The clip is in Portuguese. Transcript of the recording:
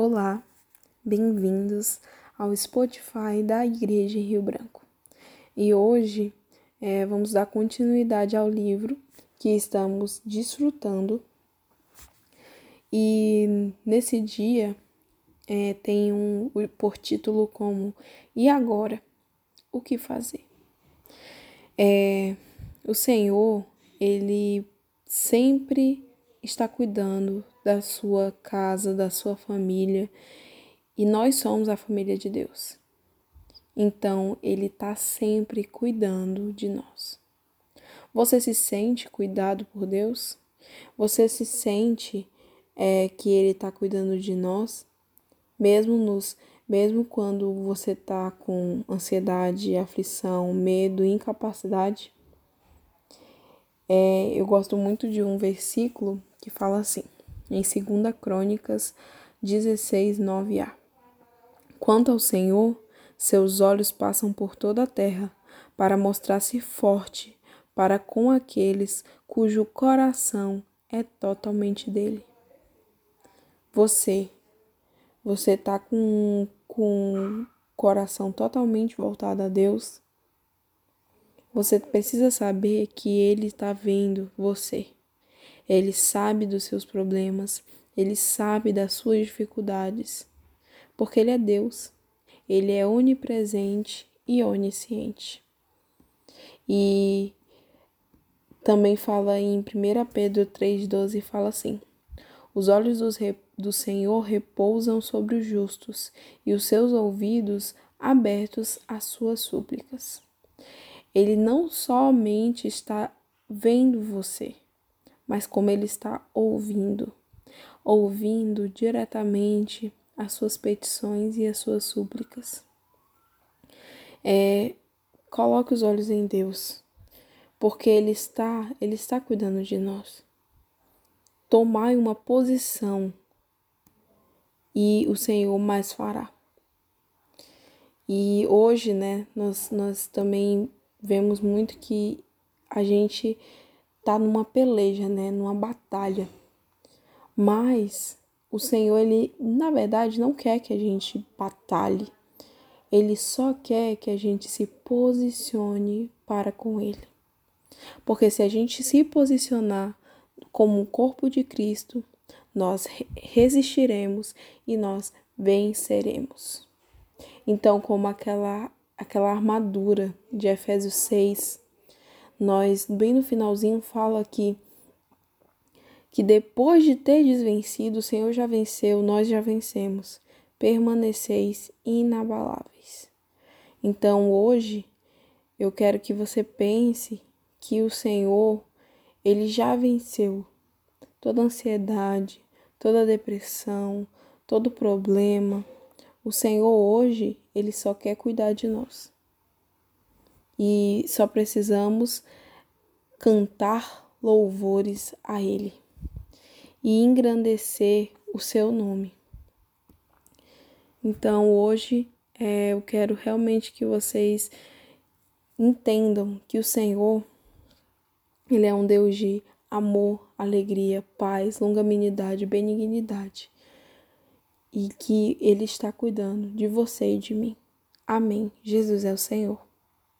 Olá, bem-vindos ao Spotify da Igreja Rio Branco. E hoje é, vamos dar continuidade ao livro que estamos desfrutando. E nesse dia é, tem um por título como E agora? O que fazer? É, o Senhor, ele sempre está cuidando da sua casa, da sua família, e nós somos a família de Deus. Então, Ele está sempre cuidando de nós. Você se sente cuidado por Deus? Você se sente é, que Ele está cuidando de nós, mesmo nos, mesmo quando você está com ansiedade, aflição, medo, incapacidade? É, eu gosto muito de um versículo que fala assim, em 2 Crônicas 16, 9a. Quanto ao Senhor, seus olhos passam por toda a terra, para mostrar-se forte para com aqueles cujo coração é totalmente dele. Você, você está com, com o coração totalmente voltado a Deus? Você precisa saber que Ele está vendo você. Ele sabe dos seus problemas, Ele sabe das suas dificuldades, porque Ele é Deus. Ele é onipresente e onisciente. E também fala em 1 Pedro 3,12, fala assim: Os olhos do Senhor repousam sobre os justos, e os seus ouvidos abertos às suas súplicas. Ele não somente está vendo você, mas como ele está ouvindo, ouvindo diretamente as suas petições e as suas súplicas. É, coloque os olhos em Deus, porque ele está, ele está cuidando de nós. Tomai uma posição e o Senhor mais fará. E hoje, né, nós, nós também vemos muito que a gente tá numa peleja, né, numa batalha. Mas o Senhor, ele na verdade não quer que a gente batalhe. Ele só quer que a gente se posicione para com ele. Porque se a gente se posicionar como o corpo de Cristo, nós resistiremos e nós venceremos. Então, como aquela aquela armadura de Efésios 6, nós, bem no finalzinho, fala aqui que depois de ter desvencido, o Senhor já venceu, nós já vencemos. Permaneceis inabaláveis. Então, hoje, eu quero que você pense que o Senhor, ele já venceu toda ansiedade, toda depressão, todo problema, o Senhor hoje, ele só quer cuidar de nós. E só precisamos cantar louvores a ele e engrandecer o seu nome. Então hoje é, eu quero realmente que vocês entendam que o Senhor ele é um Deus de amor, alegria, paz, longanimidade, benignidade e que Ele está cuidando de você e de mim. Amém. Jesus é o Senhor.